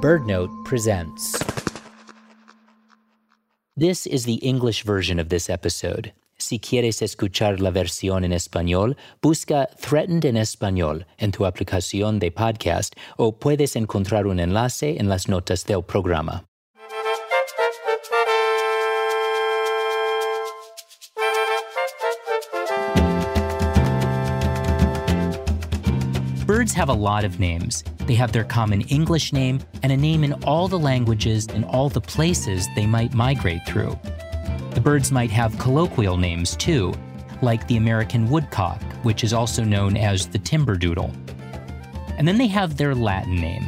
BirdNote presents. This is the English version of this episode. Si quieres escuchar la versión en español, busca Threatened en Español en tu aplicación de podcast o puedes encontrar un enlace en las notas del programa. Birds have a lot of names. They have their common English name and a name in all the languages and all the places they might migrate through. The birds might have colloquial names too, like the American woodcock, which is also known as the timberdoodle. And then they have their Latin name.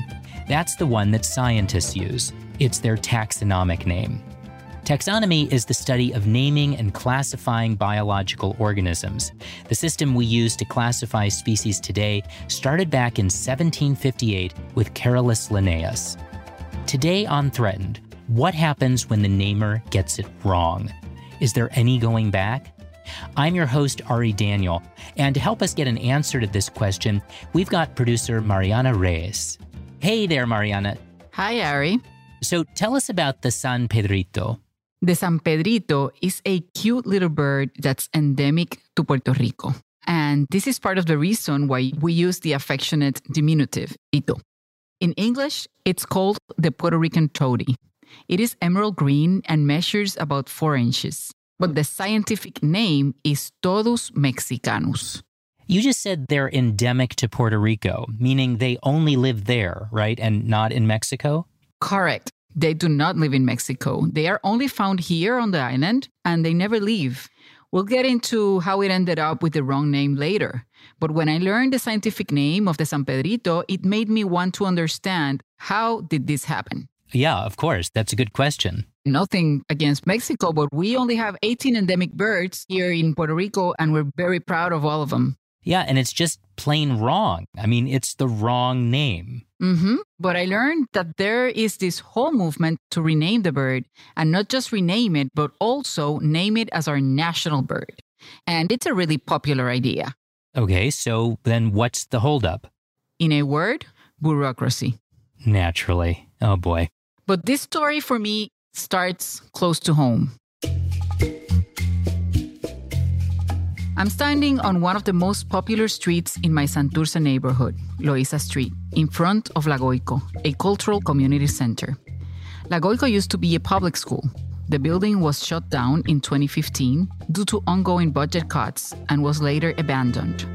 That's the one that scientists use. It's their taxonomic name. Taxonomy is the study of naming and classifying biological organisms. The system we use to classify species today started back in 1758 with Carolus Linnaeus. Today on Threatened, what happens when the namer gets it wrong? Is there any going back? I'm your host, Ari Daniel, and to help us get an answer to this question, we've got producer Mariana Reyes. Hey there, Mariana. Hi, Ari. So tell us about the San Pedrito. The San Pedrito is a cute little bird that's endemic to Puerto Rico. And this is part of the reason why we use the affectionate diminutive, ito. In English, it's called the Puerto Rican tody. It is emerald green and measures about four inches. But the scientific name is Todus mexicanus. You just said they're endemic to Puerto Rico, meaning they only live there, right? And not in Mexico? Correct. They do not live in Mexico. They are only found here on the island and they never leave. We'll get into how it ended up with the wrong name later. But when I learned the scientific name of the San Pedrito, it made me want to understand how did this happen? Yeah, of course. That's a good question. Nothing against Mexico, but we only have 18 endemic birds here in Puerto Rico and we're very proud of all of them. Yeah, and it's just plain wrong. I mean, it's the wrong name. Mm-hmm. But I learned that there is this whole movement to rename the bird and not just rename it, but also name it as our national bird. And it's a really popular idea. Okay, so then what's the holdup? In a word, bureaucracy. Naturally. Oh boy. But this story for me starts close to home. I'm standing on one of the most popular streets in my Santurce neighborhood, Loiza Street, in front of La Goyco, a cultural community center. La Goyco used to be a public school. The building was shut down in 2015 due to ongoing budget cuts and was later abandoned.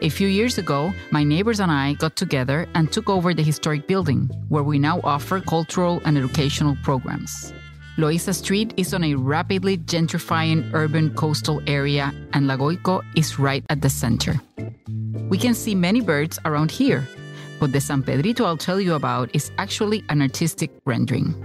A few years ago, my neighbors and I got together and took over the historic building, where we now offer cultural and educational programs. Loiza Street is on a rapidly gentrifying urban coastal area, and La Goyco is right at the center. We can see many birds around here, but the San Pedrito I'll tell you about is actually an artistic rendering.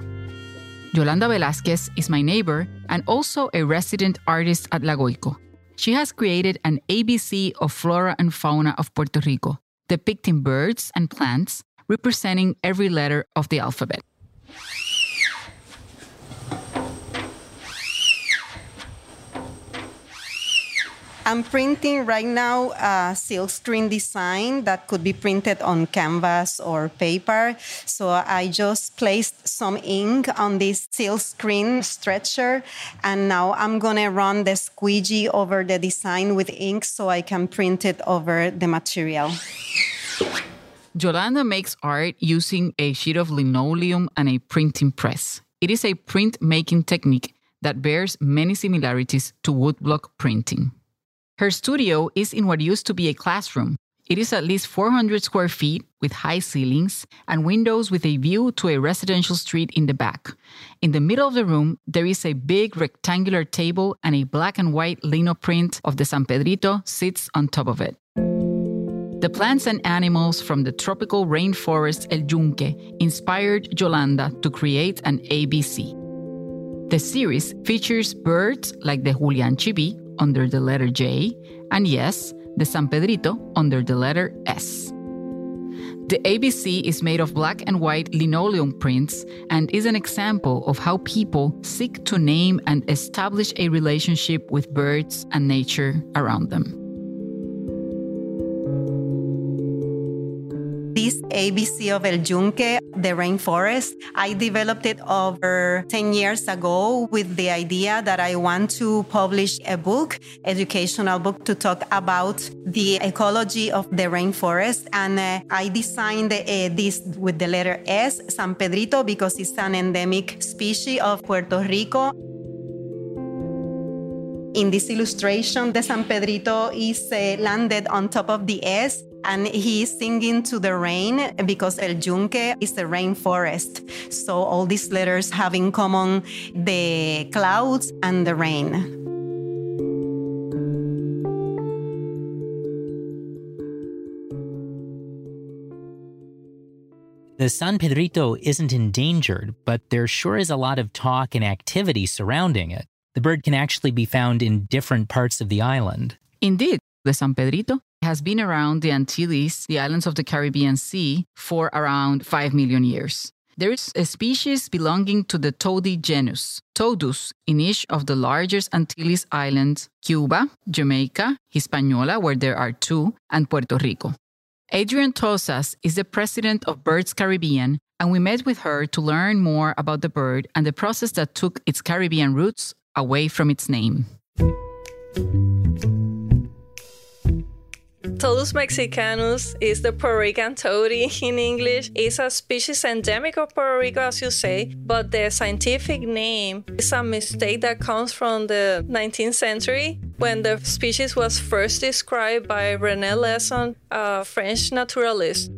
Yolanda Velázquez is my neighbor and also a resident artist at La Goyco. She has created an ABC of flora and fauna of Puerto Rico, depicting birds and plants representing every letter of the alphabet. I'm printing right now a silk screen design that could be printed on canvas or paper. So I just placed some ink on this silk screen stretcher, and now I'm gonna run the squeegee over the design with ink so I can print it over the material. Yolanda makes art using a sheet of linoleum and a printing press. It is a print making technique that bears many similarities to woodblock printing. Her studio is in what used to be a classroom. It is at least 400 square feet with high ceilings and windows with a view to a residential street in the back. In the middle of the room, there is a big rectangular table and a black and white lino print of the San Pedrito sits on top of it. The plants and animals from the tropical rainforest El Yunque inspired Yolanda to create an ABC. The series features birds like the Julián chiví, under the letter J, and yes, the San Pedrito under the letter S. The ABC is made of black and white linoleum prints and is an example of how people seek to name and establish a relationship with birds and nature around them. ABC of El Yunque, the rainforest, I developed it over 10 years ago with the idea that I want to publish a book, educational book to talk about the ecology of the rainforest. And uh, I designed uh, this with the letter S, San Pedrito, because it's an endemic species of Puerto Rico. In this illustration, the San Pedrito is uh, landed on top of the S and he is singing to the rain because El Yunque is a rainforest. So all these letters have in common the clouds and the rain. The San Pedrito isn't endangered, but there sure is a lot of talk and activity surrounding it. The bird can actually be found in different parts of the island. Indeed, the San Pedrito has been around the Antilles, the islands of the Caribbean Sea, for around 5 million years. There is a species belonging to the tody genus, Todus, in each of the largest Antilles islands, Cuba, Jamaica, Hispaniola, where there are two, and Puerto Rico. Adrianne Tossas is the president of Birds Caribbean, and we met with her to learn more about the bird and the process that took its Caribbean roots away from its name. Todus mexicanus is the Puerto Rican tody in English. It's a species endemic of Puerto Rico, as you say, but the scientific name is a mistake that comes from the 19th century when the species was first described by René Lesson, a French naturalist.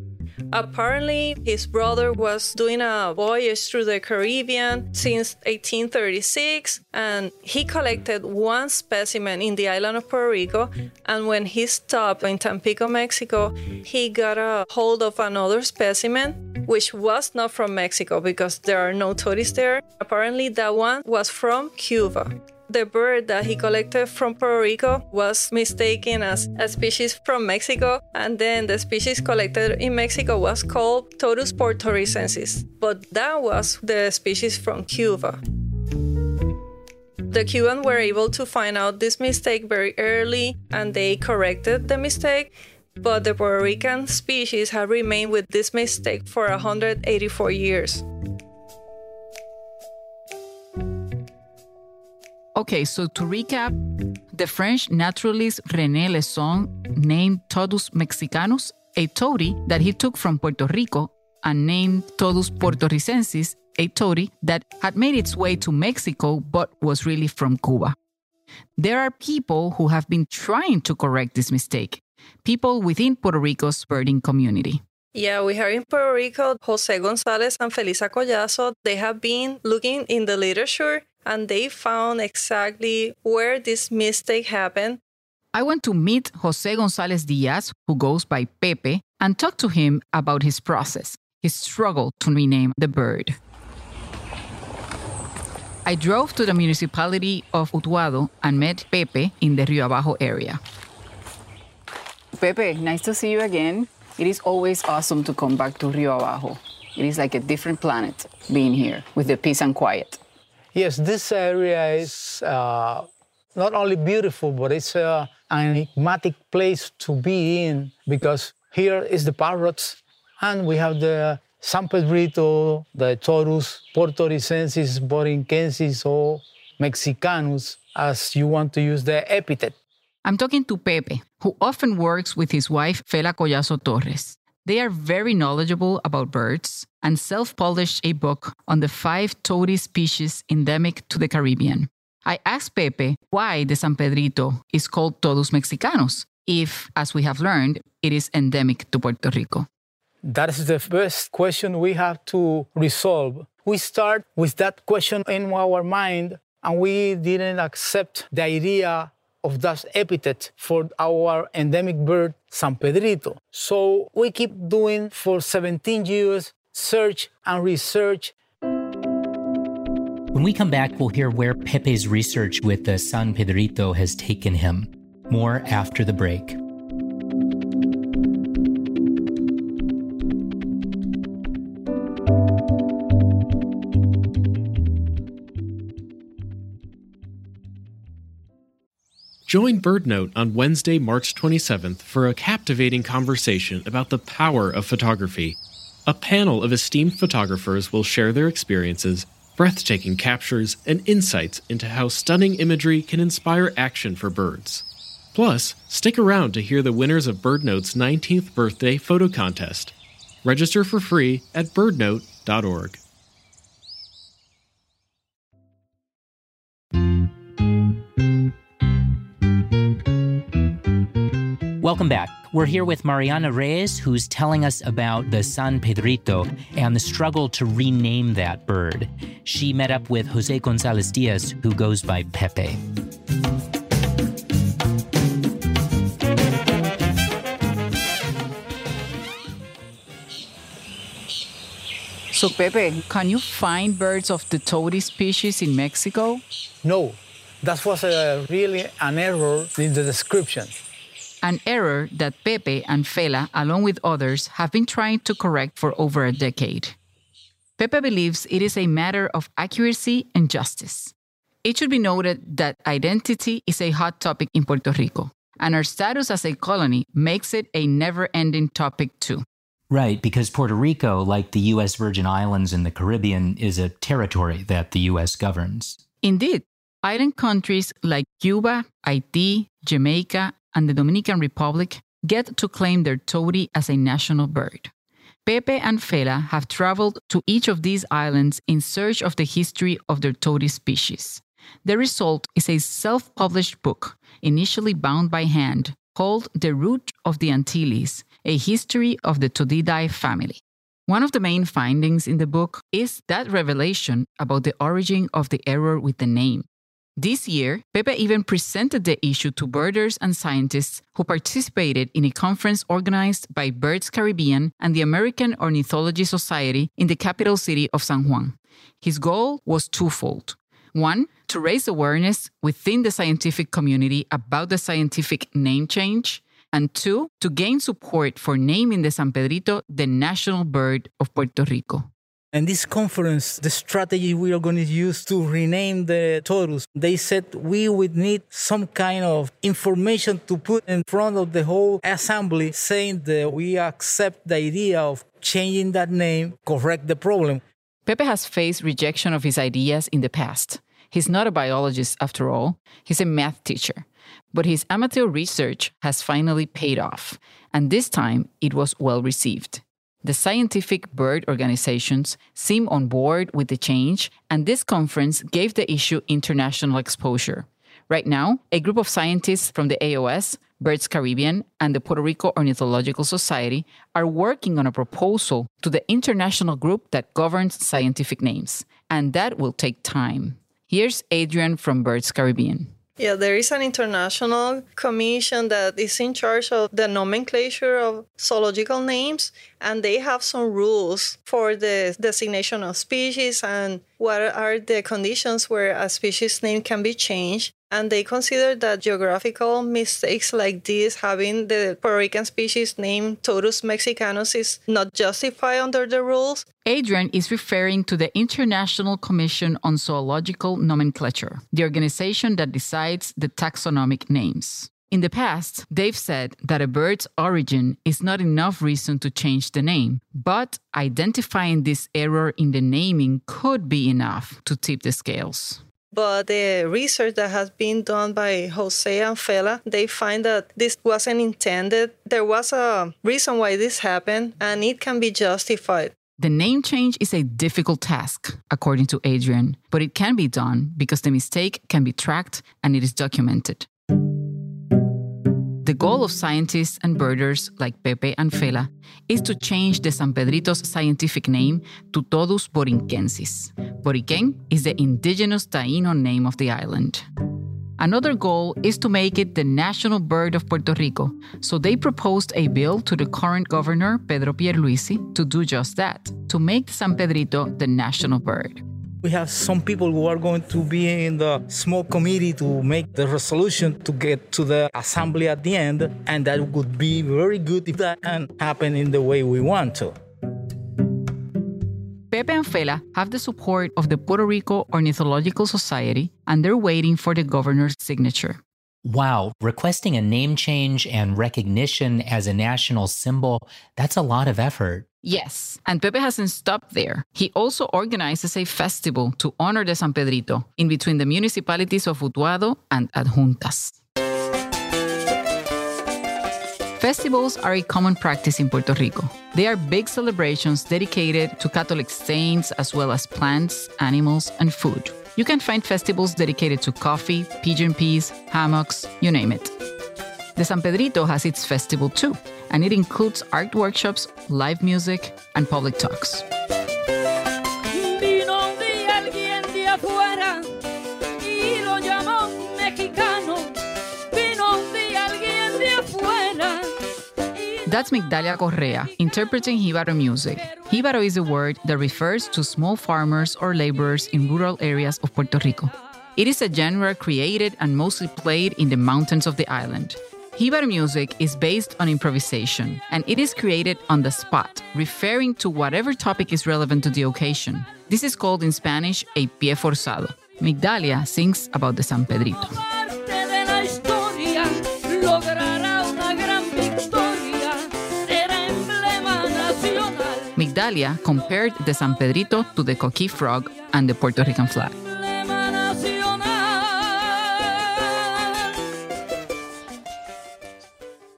Apparently, his brother was doing a voyage through the Caribbean since 1836, and he collected one specimen in the island of Puerto Rico. And when he stopped in Tampico, Mexico, he got a hold of another specimen, which was not from Mexico because there are no todies there. Apparently, that one was from Cuba. The bird that he collected from Puerto Rico was mistaken as a species from Mexico, and then the species collected in Mexico was called Todus portoricensis, but that was the species from Cuba. The Cubans were able to find out this mistake very early and they corrected the mistake, but the Puerto Rican species have remained with this mistake for 184 years. Okay, so to recap, the French naturalist René Lesson named Todus mexicanus a tody that he took from Puerto Rico and named Todus portoricensis a tody that had made its way to Mexico but was really from Cuba. There are people who have been trying to correct this mistake, people within Puerto Rico's birding community. Yeah, we have in Puerto Rico Jose Gonzalez and Felisa Collazo. They have been looking in the literature and they found exactly where this mistake happened. I went to meet Jose Gonzalez Diaz, who goes by Pepe, and talk to him about his process, his struggle to rename the bird. I drove to the municipality of Utuado and met Pepe in the Rio Abajo area. Pepe, nice to see you again. It is always awesome to come back to Rio Abajo. It is like a different planet being here with the peace and quiet. Yes, this area is uh, not only beautiful, but it's an enigmatic place to be in because here is the parrots and we have the San Pedrito, the Todus portoricensis, borinquensis, or mexicanus, as you want to use the epithet. I'm talking to Pepe, who often works with his wife, Fela Collazo Torres. They are very knowledgeable about birds and self published a book on the five tody species endemic to the Caribbean. I asked Pepe why the San Pedrito is called Todus mexicanus, if, as we have learned, it is endemic to Puerto Rico. That is the first question we have to resolve. We start with that question in our mind, and we didn't accept the idea of that epithet for our endemic bird, San Pedrito. So we keep doing for 17 years search and research. When we come back, we'll hear where Pepe's research with the San Pedrito has taken him. More after the break. Join BirdNote on Wednesday, March 27th for a captivating conversation about the power of photography. A panel of esteemed photographers will share their experiences, breathtaking captures, and insights into how stunning imagery can inspire action for birds. Plus, stick around to hear the winners of BirdNote's 19th birthday photo contest. Register for free at birdnote.org. Welcome back. We're here with Mariana Reyes, who's telling us about the San Pedrito and the struggle to rename that bird. She met up with Jose Gonzalez Diaz, who goes by Pepe. So, Pepe, can you find birds of the tody species in Mexico? No, that was a, really an error in the description. An error that Pepe and Fela, along with others, have been trying to correct for over a decade. Pepe believes it is a matter of accuracy and justice. It should be noted that identity is a hot topic in Puerto Rico, and our status as a colony makes it a never ending topic, too. Right, because Puerto Rico, like the U.S. Virgin Islands in the Caribbean, is a territory that the U.S. governs. Indeed, island countries like Cuba, Haiti, Jamaica, and the Dominican Republic get to claim their tody as a national bird. Pepe and Fela have traveled to each of these islands in search of the history of their tody species. The result is a self published book, initially bound by hand, called The Root of the Antilles A History of the Todidae Family. One of the main findings in the book is that revelation about the origin of the error with the name. This year, Pepe even presented the issue to birders and scientists who participated in a conference organized by Birds Caribbean and the American Ornithology Society in the capital city of San Juan. His goal was twofold. One, to raise awareness within the scientific community about the scientific name change, and two, to gain support for naming the San Pedrito the national bird of Puerto Rico. And this conference, the strategy we are going to use to rename the Todus, they said we would need some kind of information to put in front of the whole assembly saying that we accept the idea of changing that name, correct the problem. Pepe has faced rejection of his ideas in the past. He's not a biologist after all, he's a math teacher. But his amateur research has finally paid off, and this time it was well received. The scientific bird organizations seem on board with the change, and this conference gave the issue international exposure. Right now, a group of scientists from the AOS, Birds Caribbean, and the Puerto Rico Ornithological Society are working on a proposal to the international group that governs scientific names, and that will take time. Here's Adrian from Birds Caribbean. Yeah, there is an international commission that is in charge of the nomenclature of zoological names, and they have some rules for the designation of species and what are the conditions where a species name can be changed. And they consider that geographical mistakes like this, having the Puerto Rican species named Todus mexicanus, is not justified under the rules. Adrian is referring to the International Commission on Zoological Nomenclature, the organization that decides the taxonomic names. In the past, they've said that a bird's origin is not enough reason to change the name, but identifying this error in the naming could be enough to tip the scales. But the research that has been done by Jose and Fela, they find that this wasn't intended. There was a reason why this happened, and it can be justified. The name change is a difficult task, according to Adrian, but it can be done because the mistake can be tracked and it is documented. The goal of scientists and birders like Pepe and Fela is to change the San Pedrito's scientific name to Todus borinquensis. Borinquen is the indigenous Taino name of the island. Another goal is to make it the national bird of Puerto Rico, so they proposed a bill to the current governor, Pedro Pierluisi, to do just that, to make San Pedrito the national bird. We have some people who are going to be in the small committee to make the resolution to get to the assembly at the end, and that would be very good if that can happen in the way we want to. Pepe and Fela have the support of the Puerto Rico Ornithological Society, and they're waiting for the governor's signature. Wow, requesting a name change and recognition as a national symbol, that's a lot of effort. Yes, and Pepe hasn't stopped there. He also organizes a festival to honor the San Pedrito in between the municipalities of Utuado and Adjuntas. Festivals are a common practice in Puerto Rico. They are big celebrations dedicated to Catholic saints as well as plants, animals, and food. You can find festivals dedicated to coffee, pigeon peas, hammocks, you name it. The San Pedrito has its festival too, and it includes art workshops, live music, and public talks. That's Migdalia Correa, interpreting Jibaro music. Jibaro is a word that refers to small farmers or laborers in rural areas of Puerto Rico. It is a genre created and mostly played in the mountains of the island. Jibaro music is based on improvisation, and it is created on the spot, referring to whatever topic is relevant to the occasion. This is called in Spanish a pie forzado. Migdalia sings about the San Pedrito. Compared the San Pedrito to the coqui frog and the Puerto Rican flag.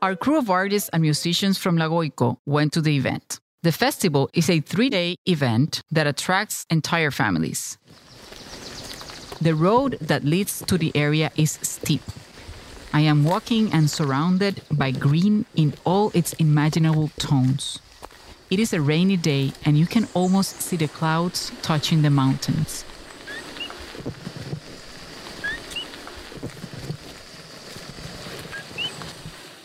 Our crew of artists and musicians from La Goyco went to the event. The festival is a three day event that attracts entire families. The road that leads to the area is steep. I am walking and surrounded by green in all its imaginable tones. It is a rainy day, and you can almost see the clouds touching the mountains.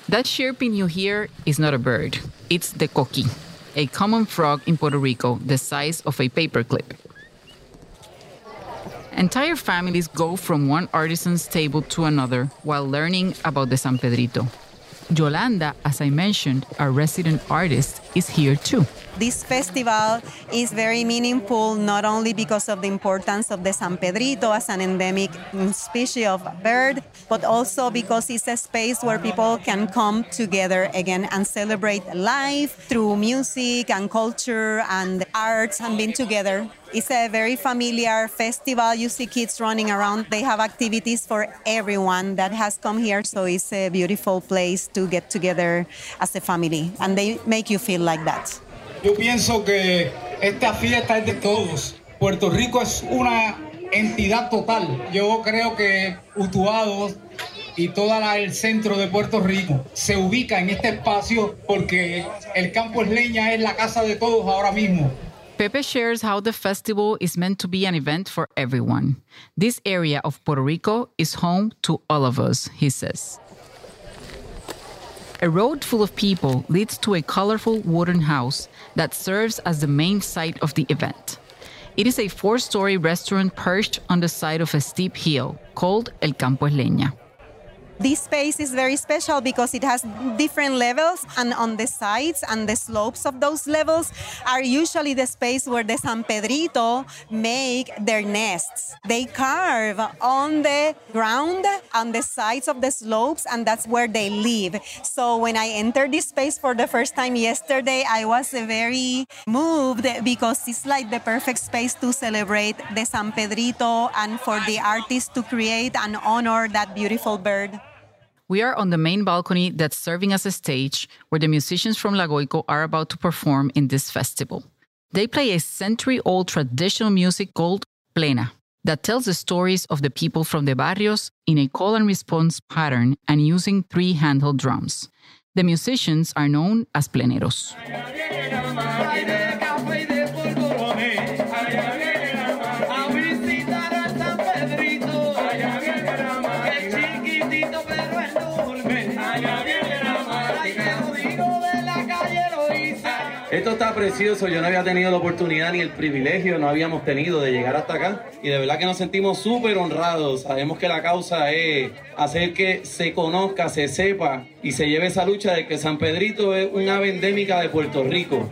That chirping you hear is not a bird, it's the coqui, a common frog in Puerto Rico the size of a paperclip. Entire families go from one artisan's table to another while learning about the San Pedrito. Yolanda, as I mentioned, our resident artist, is here too. This festival is very meaningful not only because of the importance of the San Pedrito as an endemic mm, species of bird, but also because it's a space where people can come together again and celebrate life through music and culture and arts and being together. It's a very familiar festival. You see kids running around. They have activities for everyone that has come here. So it's a beautiful place to get together as a family. And they make you feel like that. Yo pienso que esta fiesta es de todos. Puerto Rico es una entidad total. Yo creo que Utuado y todo el centro de Puerto Rico se ubica en este espacio porque el campo es leña, es la casa de todos ahora mismo. Pepe shares how the festival is meant to be an event for everyone. This area of Puerto Rico is home to all of us, he says. A road full of people leads to a colorful wooden house that serves as the main site of the event. It is a four story restaurant perched on the side of a steep hill called El Campo es Leña. This space is very special because it has different levels, and on the sides and the slopes of those levels are usually the space where the San Pedrito make their nests. They carve on the ground on the sides of the slopes, and that's where they live. So when I entered this space for the first time yesterday, I was very moved because it's like the perfect space to celebrate the San Pedrito and for the artists to create and honor that beautiful bird. We are on the main balcony that's serving as a stage where the musicians from La Goyco are about to perform in this festival. They play a century old traditional music called plena that tells the stories of the people from the barrios in a call and response pattern and using three handheld drums. The musicians are known as pleneros. Precioso, yo no había tenido la oportunidad ni el privilegio, no habíamos tenido de llegar hasta acá y de verdad que nos sentimos súper honrados. Sabemos que la causa es hacer que se conozca, se sepa y se lleve esa lucha de que San Pedrito es una ave endémica de Puerto Rico.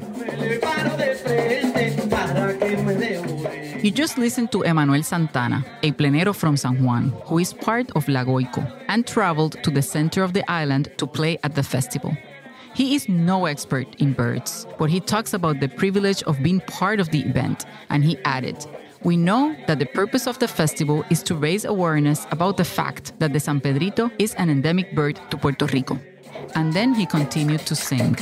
You just listened to Emanuel Santana, a plenero from San Juan, who is part of Lagoico and traveled to the center of the island to play at the festival. He is no expert in birds, but he talks about the privilege of being part of the event, and he added, we know that the purpose of the festival is to raise awareness about the fact that the San Pedrito is an endemic bird to Puerto Rico. And then he continued to sing.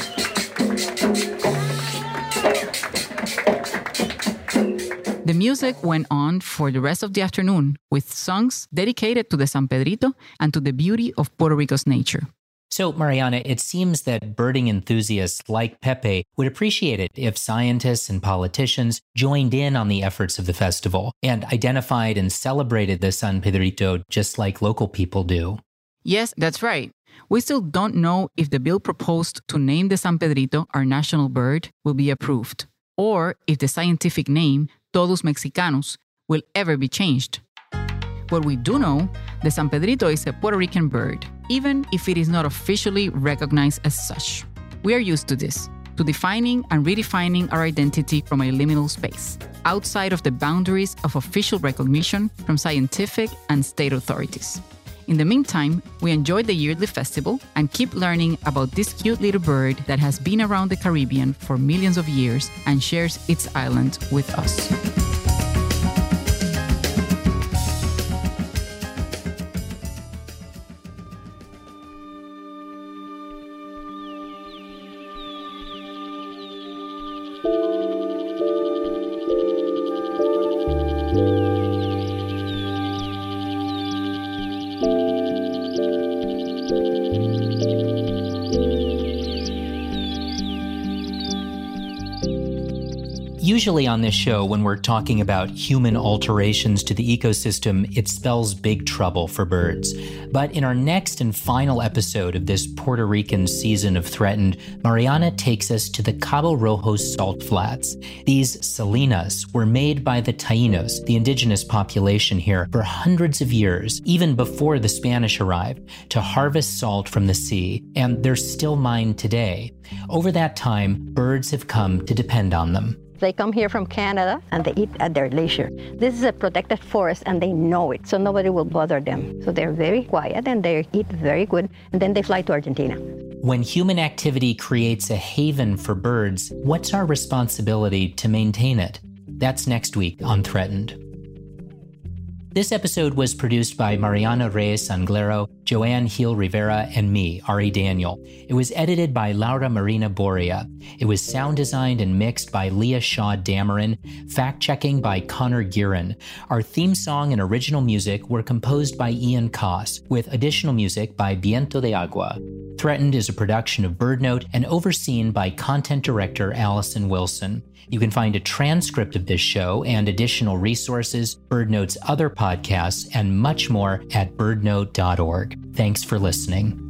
The music went on for the rest of the afternoon with songs dedicated to the San Pedrito and to the beauty of Puerto Rico's nature. So, Mariana, it seems that birding enthusiasts like Pepe would appreciate it if scientists and politicians joined in on the efforts of the festival and identified and celebrated the San Pedrito just like local people do. Yes, that's right. We still don't know if the bill proposed to name the San Pedrito our national bird will be approved, or if the scientific name, Todus mexicanus, will ever be changed. What we do know, the San Pedrito is a Puerto Rican bird, even if it is not officially recognized as such. We are used to this, to defining and redefining our identity from a liminal space, outside of the boundaries of official recognition from scientific and state authorities. In the meantime, we enjoy the yearly festival and keep learning about this cute little bird that has been around the Caribbean for millions of years and shares its island with us. Usually on this show, when we're talking about human alterations to the ecosystem, it spells big trouble for birds. But in our next and final episode of this Puerto Rican season of Threatened, Mariana takes us to the Cabo Rojo salt flats. These salinas were made by the Tainos, the indigenous population here, for hundreds of years, even before the Spanish arrived, to harvest salt from the sea, and they're still mined today. Over that time, birds have come to depend on them. They come here from Canada and they eat at their leisure. This is a protected forest and they know it, so nobody will bother them. So they're very quiet and they eat very good, and then they fly to Argentina. When human activity creates a haven for birds, what's our responsibility to maintain it? That's next week on Threatened. This episode was produced by Mariana Reyes Anglero, Joanne Heel Rivera, and me, Ari Daniel. It was edited by Laura Marina Boria. It was sound designed and mixed by Leah Shaw Dameron, fact checking by Connor Guerin. Our theme song and original music were composed by Ian Koss, with additional music by Viento de Agua. Threatened is a production of BirdNote and overseen by content director Allison Wilson. You can find a transcript of this show and additional resources, BirdNote's other podcasts, and much more at birdnote.org. Thanks for listening.